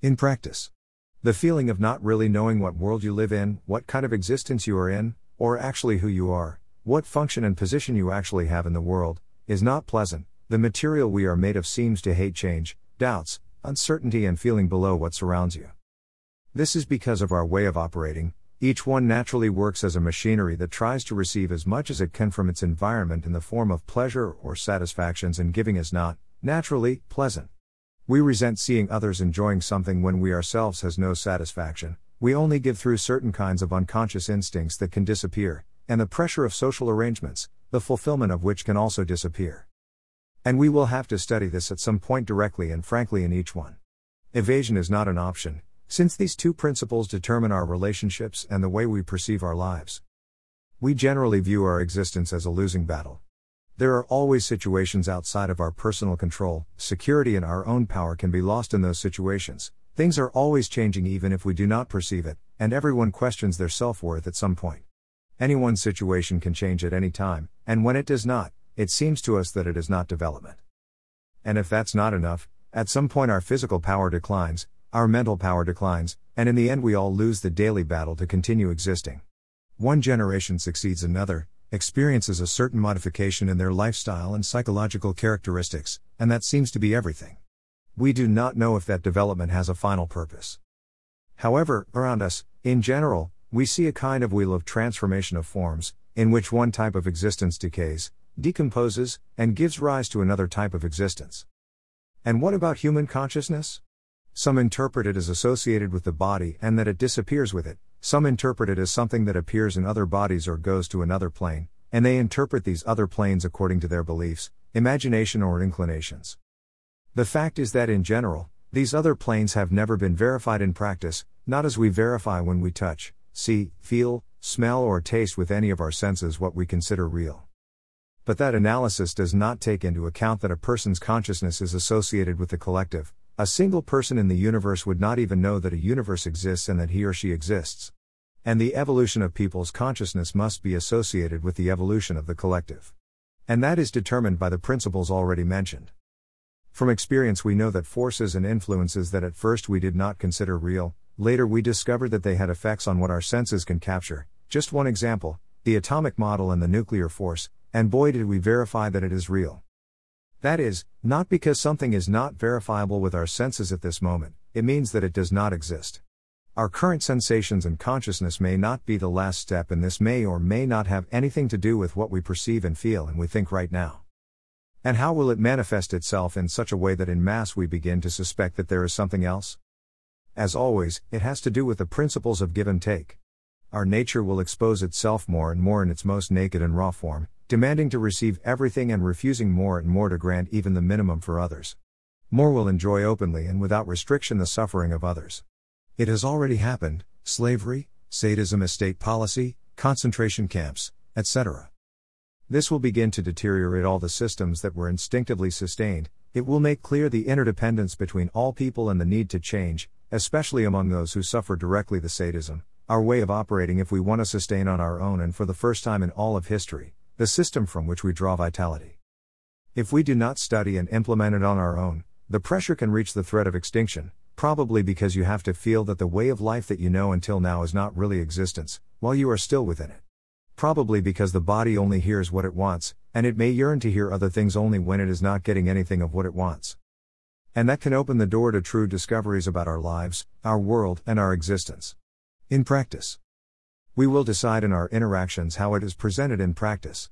In practice, the feeling of not really knowing what world you live in, what kind of existence you are in, or actually who you are, what function and position you actually have in the world, is not pleasant. The material we are made of seems to hate change, doubts, uncertainty, and feeling below what surrounds you. This is because of our way of operating, each one naturally works as a machinery that tries to receive as much as it can from its environment in the form of pleasure or satisfactions, and giving is not, naturally, pleasant. We resent seeing others enjoying something when we ourselves has no satisfaction. We only give through certain kinds of unconscious instincts that can disappear, and the pressure of social arrangements, the fulfillment of which can also disappear. And we will have to study this at some point directly and frankly in each one. Evasion is not an option, since these two principles determine our relationships and the way we perceive our lives. We generally view our existence as a losing battle. There are always situations outside of our personal control, security and our own power can be lost in those situations. Things are always changing even if we do not perceive it, and everyone questions their self worth at some point. Anyone's situation can change at any time, and when it does not, it seems to us that it is not development. And if that's not enough, at some point our physical power declines, our mental power declines, and in the end we all lose the daily battle to continue existing. One generation succeeds another, experiences a certain modification in their lifestyle and psychological characteristics, and that seems to be everything. We do not know if that development has a final purpose. However, around us, in general, we see a kind of wheel of transformation of forms, in which one type of existence decays, decomposes, and gives rise to another type of existence. And what about human consciousness? Some interpret it as associated with the body and that it disappears with it, some interpret it as something that appears in other bodies or goes to another plane, and they interpret these other planes according to their beliefs, imagination, or inclinations. The fact is that in general, these other planes have never been verified in practice, not as we verify when we touch, see, feel, smell, or taste with any of our senses what we consider real. But that analysis does not take into account that a person's consciousness is associated with the collective, a single person in the universe would not even know that a universe exists and that he or she exists. And the evolution of people's consciousness must be associated with the evolution of the collective. And that is determined by the principles already mentioned. From experience, we know that forces and influences that at first we did not consider real, later we discovered that they had effects on what our senses can capture. Just one example the atomic model and the nuclear force, and boy did we verify that it is real. That is, not because something is not verifiable with our senses at this moment, it means that it does not exist. Our current sensations and consciousness may not be the last step, and this may or may not have anything to do with what we perceive and feel and we think right now. And how will it manifest itself in such a way that in mass we begin to suspect that there is something else? As always, it has to do with the principles of give and take. Our nature will expose itself more and more in its most naked and raw form, demanding to receive everything and refusing more and more to grant even the minimum for others. More will enjoy openly and without restriction the suffering of others. It has already happened slavery, sadism, estate policy, concentration camps, etc. This will begin to deteriorate all the systems that were instinctively sustained, it will make clear the interdependence between all people and the need to change, especially among those who suffer directly the sadism, our way of operating if we want to sustain on our own and for the first time in all of history, the system from which we draw vitality. If we do not study and implement it on our own, the pressure can reach the threat of extinction, probably because you have to feel that the way of life that you know until now is not really existence, while you are still within it. Probably because the body only hears what it wants, and it may yearn to hear other things only when it is not getting anything of what it wants. And that can open the door to true discoveries about our lives, our world, and our existence. In practice, we will decide in our interactions how it is presented in practice.